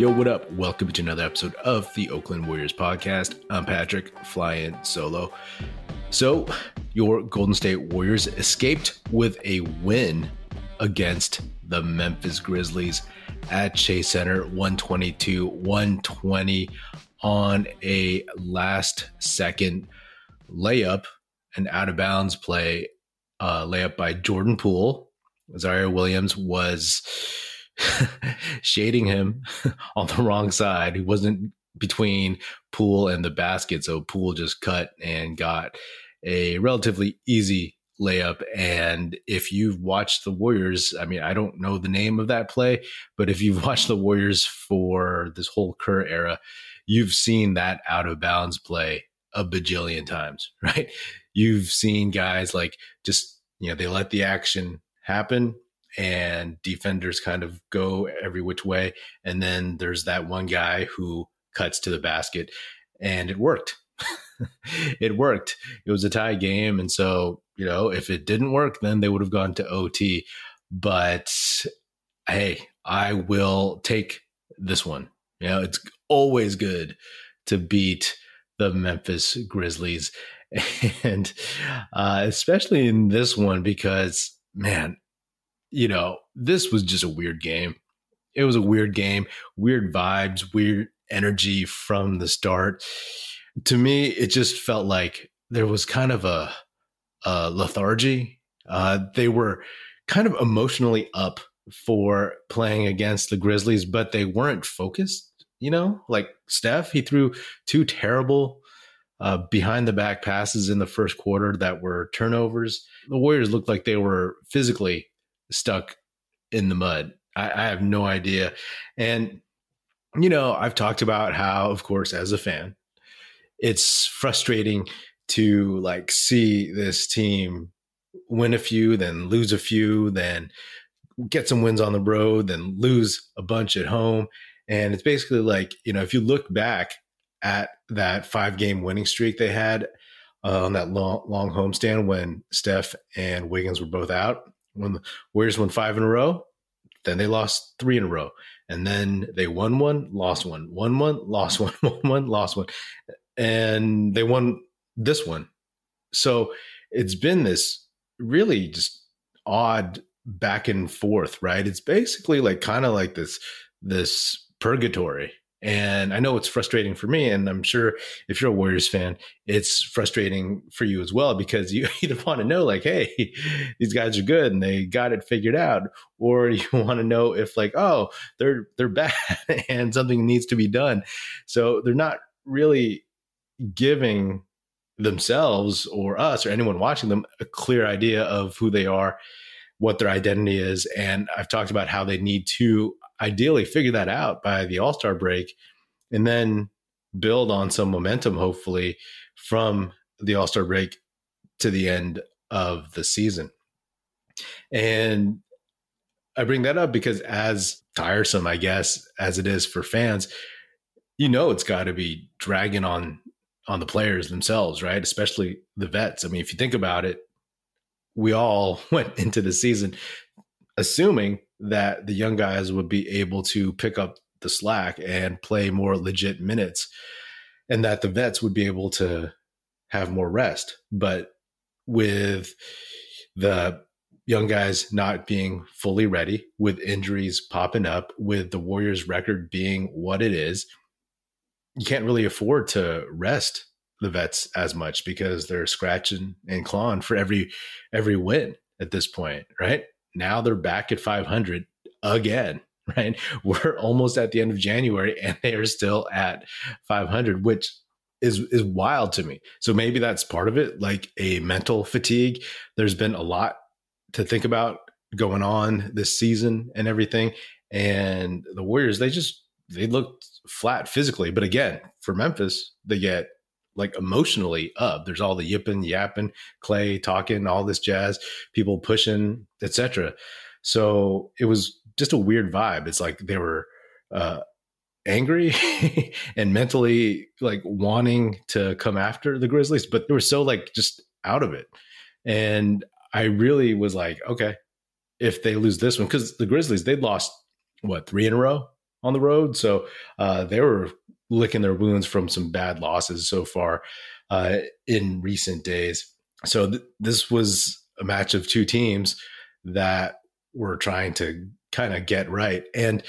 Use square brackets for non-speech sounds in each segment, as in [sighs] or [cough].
Yo, what up? Welcome to another episode of the Oakland Warriors podcast. I'm Patrick, flying solo. So, your Golden State Warriors escaped with a win against the Memphis Grizzlies at Chase Center, 122 120 on a last second layup, an out of bounds play, uh, layup by Jordan Poole. Ziaire Williams was [laughs] shading him [laughs] on the wrong side. He wasn't between Poole and the basket, so Poole just cut and got a relatively easy layup. And if you've watched the Warriors, I mean, I don't know the name of that play, but if you've [laughs] watched the Warriors for this whole Kerr era, you've seen that out of bounds play a bajillion times, right? You've seen guys like just, you know, they let the action happen and defenders kind of go every which way. And then there's that one guy who cuts to the basket and it worked. [laughs] it worked. It was a tie game. And so, you know, if it didn't work, then they would have gone to OT. But hey, I will take this one. You know, it's always good to beat the Memphis Grizzlies. [laughs] And uh, especially in this one, because man, you know, this was just a weird game. It was a weird game, weird vibes, weird energy from the start. To me, it just felt like there was kind of a, a lethargy. Uh, they were kind of emotionally up for playing against the Grizzlies, but they weren't focused. You know, like Steph, he threw two terrible uh, behind the back passes in the first quarter that were turnovers. The Warriors looked like they were physically stuck in the mud. I, I have no idea. And, you know, I've talked about how, of course, as a fan, it's frustrating to like see this team win a few, then lose a few, then get some wins on the road, then lose a bunch at home. And it's basically like, you know, if you look back at that five game winning streak they had uh, on that long, long homestand when Steph and Wiggins were both out, when the Warriors won five in a row, then they lost three in a row, and then they won one, lost one, won one, lost one, [laughs] won one, lost one, and they won this one. So it's been this really just odd back and forth, right? It's basically like kind of like this this purgatory and I know it's frustrating for me. And I'm sure if you're a Warriors fan, it's frustrating for you as well because you [laughs] either want to know, like, hey, these guys are good and they got it figured out, or you [laughs] want to know if, like, oh, they're they're [laughs] bad and something needs to be done. So they're not really giving themselves or us or anyone watching them a clear idea of who they are, what their identity is. And I've talked about how they need to ideally figure that out by the All Star break and then build on some momentum, hopefully, from the All Star break to the end of the season. And I bring that up because, as tiresome, I guess, as it is for fans, you know, it's got to be dragging on on the players themselves, right? Especially the vets. I mean, if you think about it, we all [laughs] went into the season assuming that the young guys would be able to pick up the slack and play more legit minutes and that the vets would be able to have more rest. But with the young guys not being fully ready, with injuries popping up, with the Warriors record being what it is, you can't really afford to rest the vets as much because they're scratching and clawing for every every win at this point, right? Now they're back at 500 again [laughs] right? We're almost at the end of january and they are still at 500 which is is wild to me. So maybe that's part of it like a mental fatigue. There's been a lot to think about going on this season and everything. And the warriors they just they looked flat physically. But again for memphis they get like emotionally up. There's all the yipping, yapping, Clay talking, all this jazz, people pushing, etc. So it was just a weird vibe. It's like they were uh, angry [laughs] and mentally like wanting to come after the Grizzlies, but they were so like just out of it. And I really was like, okay, if they lose this one, because the Grizzlies, they'd lost what, three in a row on the road. So uh, they were licking their wounds from some bad losses so far uh, in recent days. So th- this was a match of two teams that were trying to kind of get right. And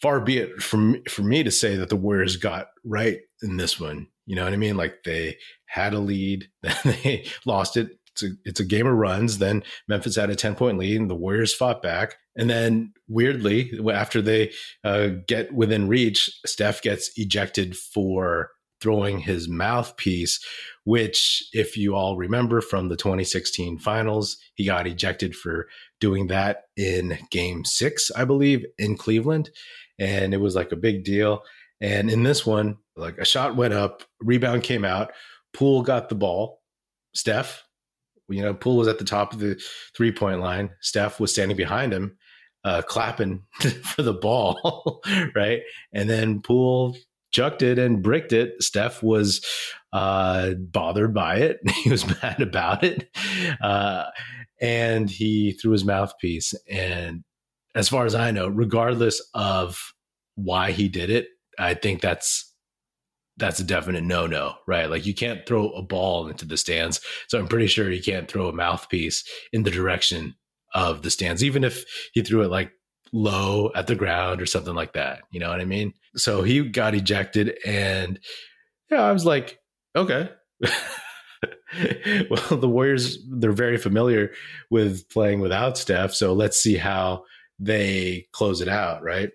far be it from for me to say that the Warriors got right in this one. You know what I mean? Like they had a lead, then [laughs] they lost it. It's a, it's a game of runs. Then Memphis had a 10 point lead and the Warriors fought back. And then weirdly, after they uh, get within reach, Steph gets ejected for throwing his mouthpiece, which, if you all remember from the 2016 finals, he got ejected for doing that in game six, I believe, in Cleveland. And it was like a big deal. And in this one, like a shot went up, rebound came out, Poole got the ball. Steph, you know, Poole was at the top of the three point line. Steph was standing behind him, uh, clapping [laughs] for the ball, [laughs] right? And then Poole chucked it and bricked it. Steph was uh, bothered by it. [laughs] He was mad about it. Uh, and he threw his mouthpiece. And as far as I know, regardless of why he did it, I think that's that's a definite no no, right? Like you can't throw a ball into the stands. So I'm pretty sure you can't throw a mouthpiece in the direction of the stands, even if he threw it like low at the ground or something like that. You know what I mean? So he got ejected, and yeah, I was like, okay. [laughs] well, the Warriors, they're very familiar with playing without Steph. So let's see how they close it out, right?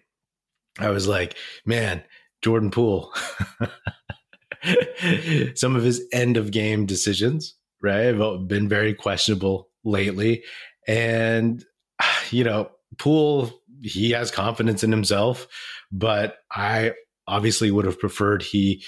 I was like, man, Jordan Poole, [laughs] some of his end of game decisions, right, have been very questionable lately. And, [sighs] you know, Poole he has confidence in himself, but I obviously would have preferred he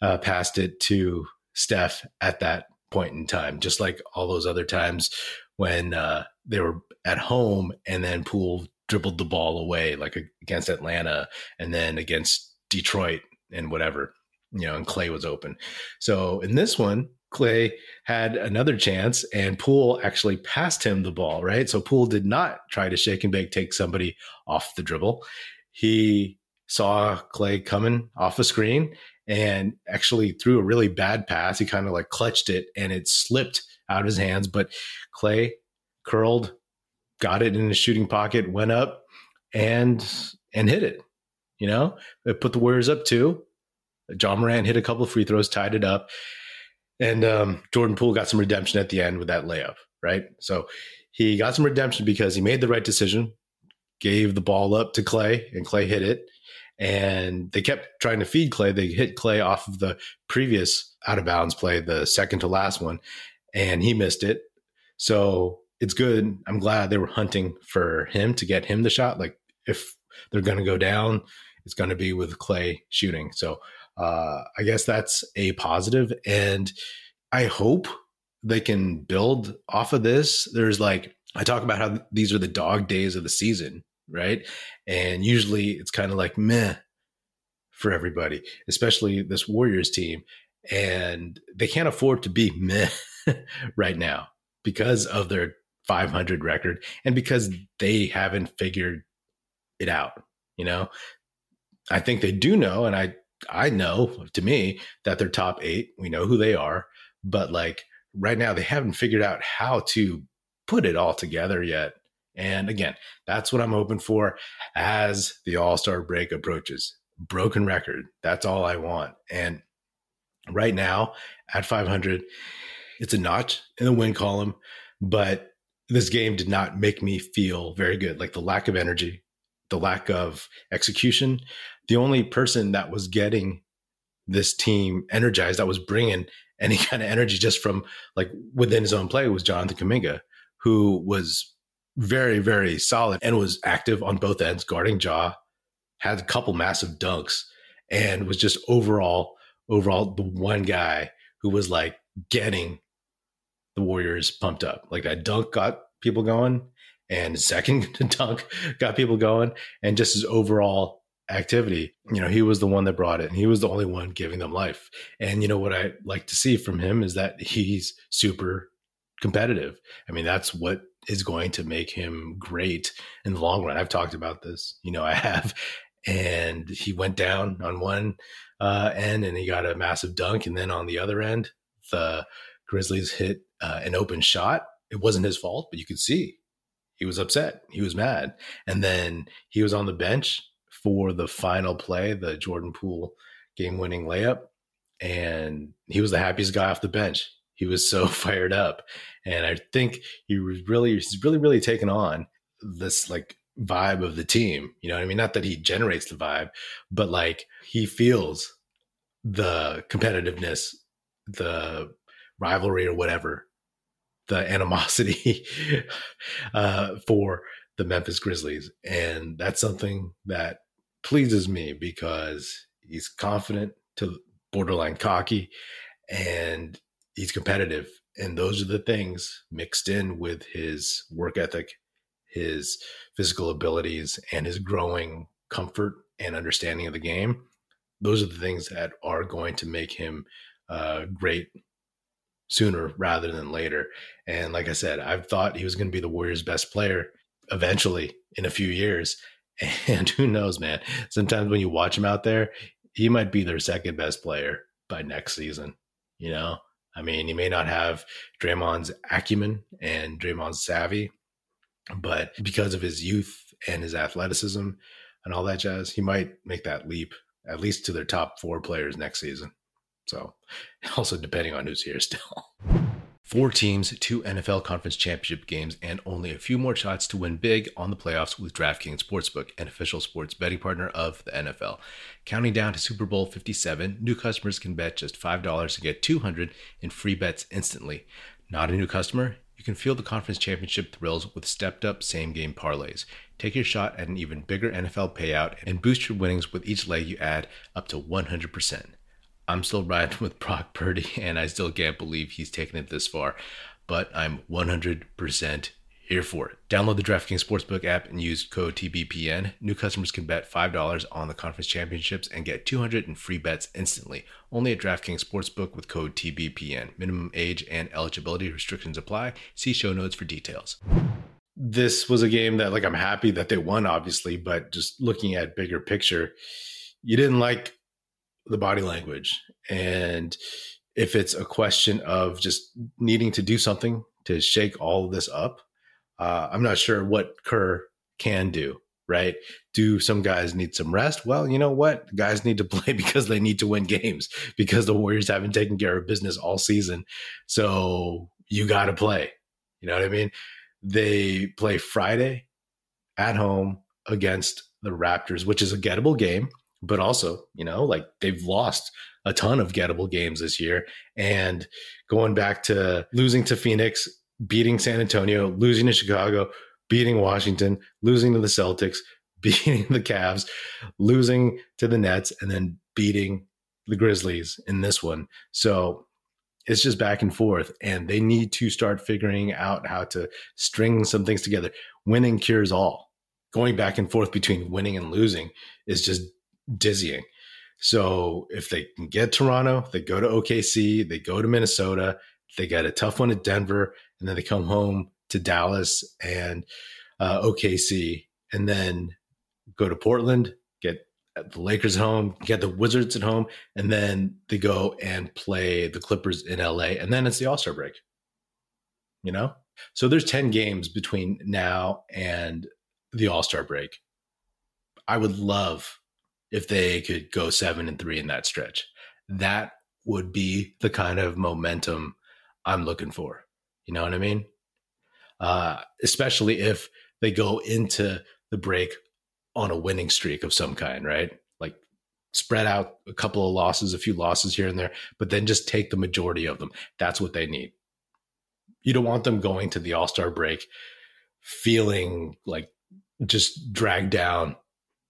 uh, passed it to Steph at that point in time, just like all those other times when uh, they were at home and then Poole dribbled the ball away, like against Atlanta and then against Detroit and whatever, you know, and Clay was open. So in this one, Clay had another chance and Poole actually passed him the ball, right? So Poole did not try to shake and bake, take somebody off the dribble. He saw Clay coming off a screen and actually threw a really bad pass. He kind of like clutched it and it slipped out of his hands, but Clay curled, got it in his shooting pocket, went up and and hit it. You know, it put the Warriors up two. Ja Morant hit a couple of free throws, tied it up. And um, Jordan Poole got some redemption at the end with that layup, right? So he got some redemption because he made the right decision, gave the ball up to Clay, and Clay hit it. And they kept trying to feed Clay. They hit Clay off of the previous out of bounds play, the second to last one, and he missed it. So it's good. I'm glad they were hunting for him to get him the shot. Like if they're going to go down, it's going to be with Clay shooting. So uh, I guess that's a positive, and I hope they can build off of this. There's like I talk about how these are the dog days of the season, right? And usually it's kind of like meh for everybody, especially this Warriors team, and they can't afford to be meh [laughs] right now because of their 500 record and because they haven't figured it out. You know, I think they do know, and I I know to me that they're top eight. We know who they are, but like right now, they haven't figured out how to put it all together yet. And again, that's what I'm hoping for as the All Star break approaches. Broken record. That's all I want. And right now at 500, it's a notch in the win column, but this game did not make me feel very good. Like the lack of energy, the lack of execution the only person that was getting this team energized, that was bringing any [laughs] kind of energy just from like within his own play was Jonathan Kuminga, who was very, very solid and was active on both ends, guarding Ja, had a couple massive dunks, and was just overall, overall the one guy who was like getting the Warriors pumped up. Like that dunk got people going, and second [laughs] dunk got people going, and just his overall activity. You know, he was the one that brought it and he was the only one giving them life. And you know what I like to see from him is that he's super competitive. I mean, that's what is going to make him great in the long run. I've talked about this, you know, I have. [laughs] and he went down on one uh, end and he got a massive dunk. And then on the other end, the Grizzlies hit uh, an open shot. It wasn't his fault, but you could see he was upset. He was mad. And then he was on the bench for the final play, the Jordan Poole game winning layup. And he was the happiest guy off the bench. He was so [laughs] fired up. And I think he was really, he's really, really taken on this like vibe of the team. You know I mean? Not that he generates the vibe, but like he feels the competitiveness, the rivalry or whatever, the animosity [laughs] uh, for the Memphis Grizzlies. And that's something that pleases me because he's confident to borderline cocky and he's competitive. And those are the things mixed in with his work ethic his physical abilities and his growing comfort and understanding of the game. Those are the things that are going to make him uh, great sooner rather than later. And like I said, I've thought he was going to be the Warriors' best player eventually in a few years. [laughs] And who knows, man? Sometimes when you watch him out there, he might be their second best player by next season. You know, I mean, he may not have Draymond's acumen and Draymond's savvy, but because of his youth and his athleticism and all that jazz, he might make that leap at least to their top four players next season. So, [laughs] also depending on who's here still. Four teams, two NFL conference championship games, and only a few more shots to win big on the playoffs with DraftKings Sportsbook, an official sports betting partner of the NFL. Counting down to Super Bowl 57, new customers can bet just $5 to get 200 in free bets instantly. Not a new customer? You can feel the conference championship thrills with stepped up same game parlays. Take your shot at an even bigger NFL payout and boost your winnings with each leg you add up to 100%. I'm still riding with Brock Purdy, [laughs] and I still can't believe he's taken it this far, but I'm 100% here for it. Download the DraftKings Sportsbook app and use code TBPN. New customers can bet $5 on the conference championships and get 200 in free bets instantly. Only at DraftKings Sportsbook with code TBPN. Minimum age and eligibility restrictions apply. See show notes for details. This was a game that, like, I'm happy that they won, obviously, but just looking at bigger picture, you didn't like the body language. And if it's a question of just needing to do something to shake all this up, uh, I'm not sure what Kerr can do. Right? Do some guys need some rest? Well, you know what? Guys need to [laughs] play because they need to win games because the Warriors haven't taken care of business all season. So you got to play. You know what I mean? They play Friday at home against the Raptors, which is a gettable game, but also, you know, like they've lost a ton of gettable games this year. And going back to losing to Phoenix beating San Antonio, losing to Chicago, beating Washington, losing to the Celtics, [laughs] beating the Cavs, losing to the Nets, and then beating the Grizzlies in this one. So it's just back and forth, and they need to start figuring out how to string some things together. Winning cures all. Going back and forth between winning and losing is just dizzying. So if they can get Toronto, they go to OKC, they go to Minnesota, they get a tough one at Denver, and then they come home to Dallas and uh, OKC, and then go to Portland, get the Lakers at home, get the Wizards at home, and then they go and play the Clippers in LA, and then it's the All Star break. You know, so there's ten games between now and the All Star break. I would love if they could go seven and three in that stretch. That would be the kind of momentum I'm looking for. You know what I mean? Uh, especially if they go into the break on a winning streak of some kind, right? Like spread out a couple of losses, a few losses here and there, but then just take the majority of them. That's what they need. You don't want them going to the All Star break feeling like just dragged down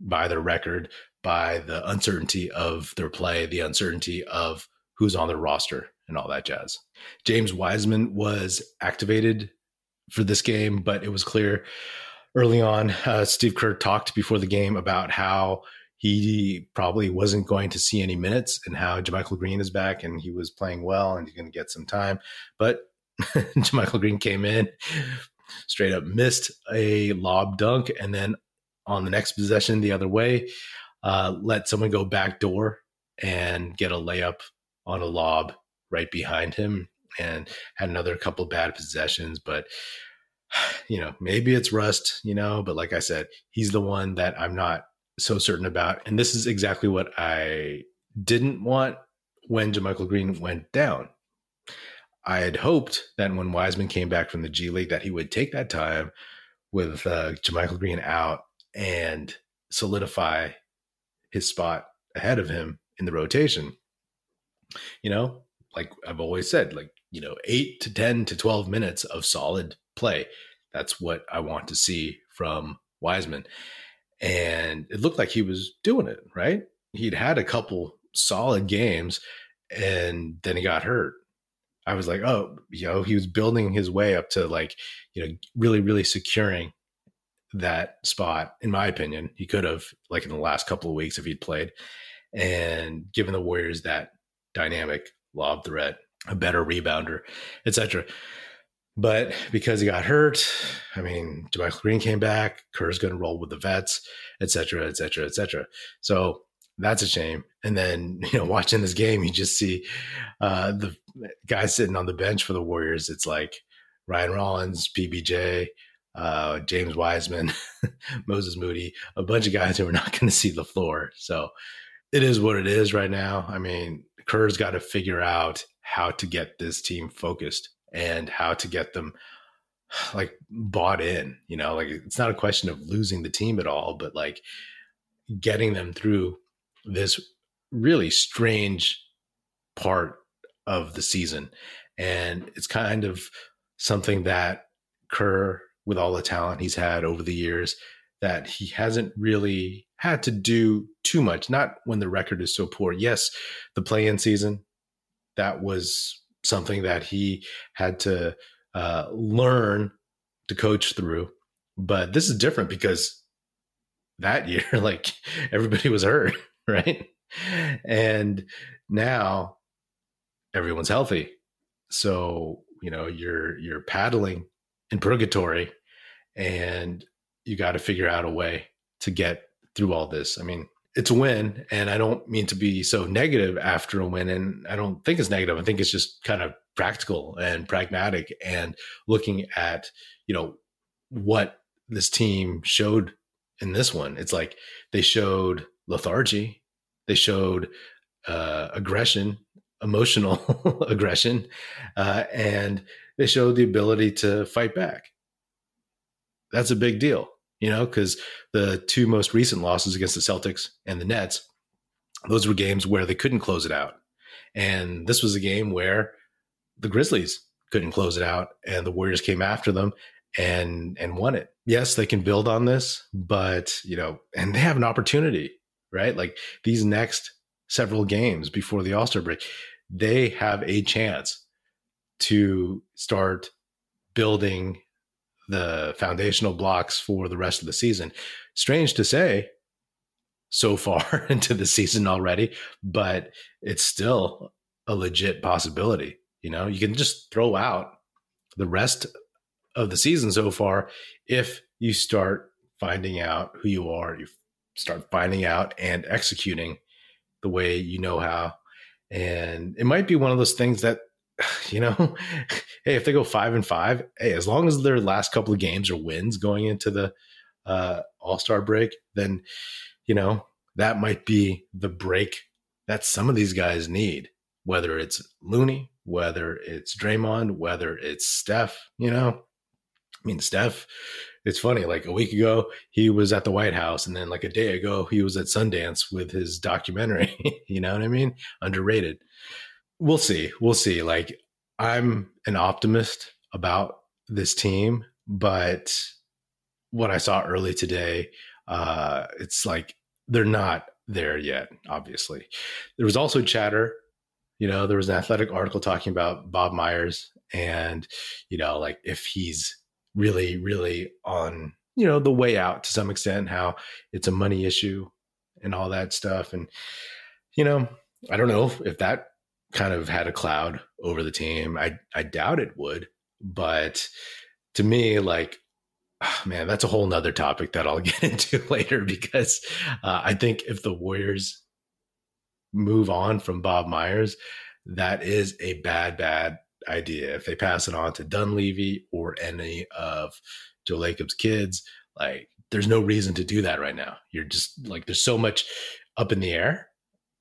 by their record, by the uncertainty of their play, the uncertainty of who's on their roster and all that jazz. James Wiseman was activated for this game, but it was clear early on. Uh, Steve Kerr talked before the game about how he probably wasn't going to see any minutes and how JaMychal Green is back and he was playing well and he's going to get some time. But [laughs] JaMychal Green came in, straight up missed a lob dunk, and then on the next possession the other way, uh, let someone go back door and get a layup on a lob right behind him and had another couple bad possessions. But, [sighs] you know, maybe it's rust, you know, but like I said, he's the one that I'm not so certain about. And this is exactly what I didn't want when JaMychal Green went down. I had hoped that when Wiseman came back from the G League that he would take that time with uh, JaMychal Green out and solidify his spot ahead of him in the rotation. You know, like I've always said, like, you know, eight to 10 to 12 minutes of solid play. That's what I want to see from Wiseman. And it looked like he was doing it, right? He'd had a couple solid games and then he got hurt. I was like, oh, you know, he was building his way up to like, you know, really, really securing that spot, in my opinion. He could have, like in the last couple of weeks, if he'd played and given the Warriors that dynamic lob threat, a better rebounder, etc. But because he got hurt, I mean, JaMychal Green came back, Kerr's going to roll with the vets, etc., etc., etc. So that's a shame. And then, you know, watching this game, you just see uh, the guys sitting on the bench for the Warriors. It's like Ryan Rollins, PBJ, uh, James Wiseman, [laughs] Moses Moody, a bunch of guys who are not [laughs] going to see the floor. So it is what it is right now. I mean, Kerr's got to figure out how to get this team focused and how to get them [sighs] like bought in. You know, like it's not a question of losing the team at all, but like getting them through this really strange part of the season. And it's kind of something that Kerr, with all the talent he's had over the years, that he hasn't really had to do too much, not when the record is so poor. Yes, the play in season, that was something that he had to uh, learn to coach through. But this is different because that year, [laughs] like everybody was hurt. [laughs] right? And now everyone's healthy. So, you know, you're you're paddling in purgatory and you got to figure out a way to get through all this. I mean, it's a win and I don't mean to be so negative after a win and I don't think it's negative. I think it's just kind of practical and pragmatic and looking at, you know, what this team showed in this one. It's like they showed lethargy. They showed uh, aggression, emotional [laughs] aggression, uh, and they showed the ability to fight back. That's a big deal, you know, because the two most recent losses against the Celtics and the Nets, those were games where they couldn't close it out. And this was a game where the Grizzlies couldn't close it out and the Warriors came after them and and won it. Yes, they can build on this, but you know, and they have an opportunity right? Like these next several games before the All Star break, they have a chance to start building the foundational blocks for the rest of the season. Strange to say, so far [laughs] into the season already, but it's still a legit possibility. You know, you can just throw out the rest of the season so far if you start finding out who you are, you start finding out and executing the way you know how. And it might be one of those things that, [sighs] you know, [laughs] hey, if they go five and five, hey, as long as their last couple of games are wins going into the uh, All Star break, then, you know, that might be the break that some of these guys need, whether it's Looney, whether it's Draymond, whether it's Steph, you know. I mean, Steph it's funny. Like a week ago, he was at the White House, and then like a day ago, he was at Sundance with his documentary. [laughs] you know what I mean? Underrated. We'll see. We'll see. Like I'm an optimist about this team, but what I saw early today, uh, it's like they're not there yet. Obviously, there was also chatter. You know, there was an athletic article talking about Bob Myers and you know, like if he's really, really on, you know, the way out to some extent, how it's a money issue and all that stuff. And, you know, I don't know if that kind of had a cloud over the team. I, I doubt it would, but to me, like man, that's a whole nother topic that I'll [laughs] get into [laughs] later because uh, I think if the Warriors move on from Bob Myers, that is a bad, bad idea. If they pass it on to Dunleavy or any of Joe Lacob's kids, like there's no reason to do that right now. You're just like there's so much up in the air.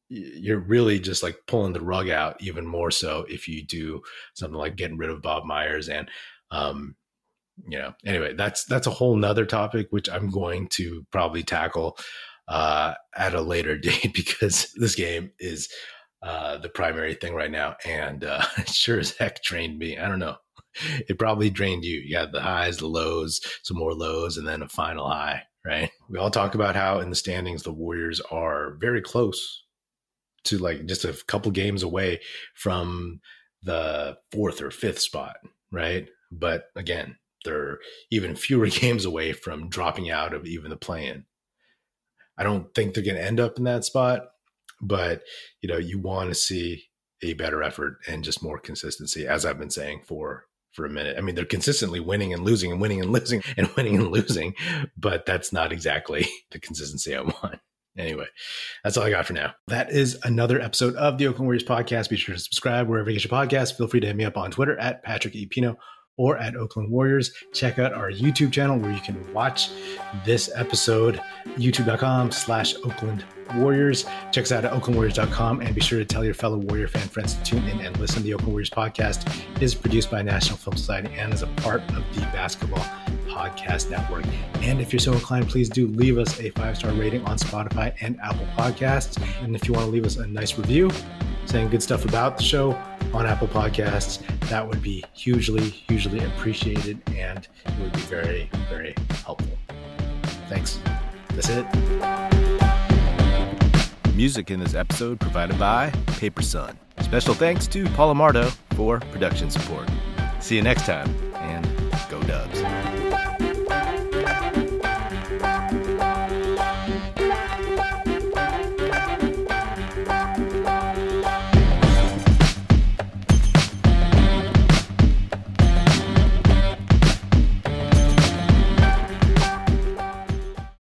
You're really just like pulling the rug out even more so if you do something like getting rid of Bob Myers and um you know anyway that's that's a whole nother topic which i'm going to probably tackle uh at a later [laughs] date because this game is uh the primary thing right now and uh [laughs] sure as heck drained me i don't know it probably drained you. You got the highs, the lows, some more lows, and then a final high, right? We all talk about how in the standings the Warriors are very close to like just a couple games away from the fourth or fifth spot, right? But again, they're even fewer [laughs] games away from dropping out of even the play in. I don't think they're going to end up in that spot, but you know, you want to see a better effort and just more consistency, as I've been saying for for a minute. I mean, they're consistently winning and losing and winning and losing and [laughs] winning and losing, but that's not exactly [laughs] the consistency I want. Anyway, that's all I got for now. That is another episode of the Oakland Warriors podcast. Be sure to subscribe wherever you get your podcast. Feel free to hit me up on Twitter at Patrick E. Pino or at Oakland Warriors. Check out our YouTube channel where you can watch this episode, youtube.com slash Oakland Warriors. Check us out at oaklandwarriors.com and be sure to tell your fellow Warrior fan friends to tune in and listen. The Oakland Warriors podcast is produced by National Film Society and is a part of the Basketball Podcast Network. And if you're so inclined, please do leave us a five star rating on Spotify and Apple Podcasts. And if you want to leave us a nice review saying good stuff about the show on Apple Podcasts, that would be hugely, hugely appreciated and it would be very, very helpful. Thanks. That's it. Music in this episode provided by Paper Son. Special thanks to Paul Amardo for production support. See you next time.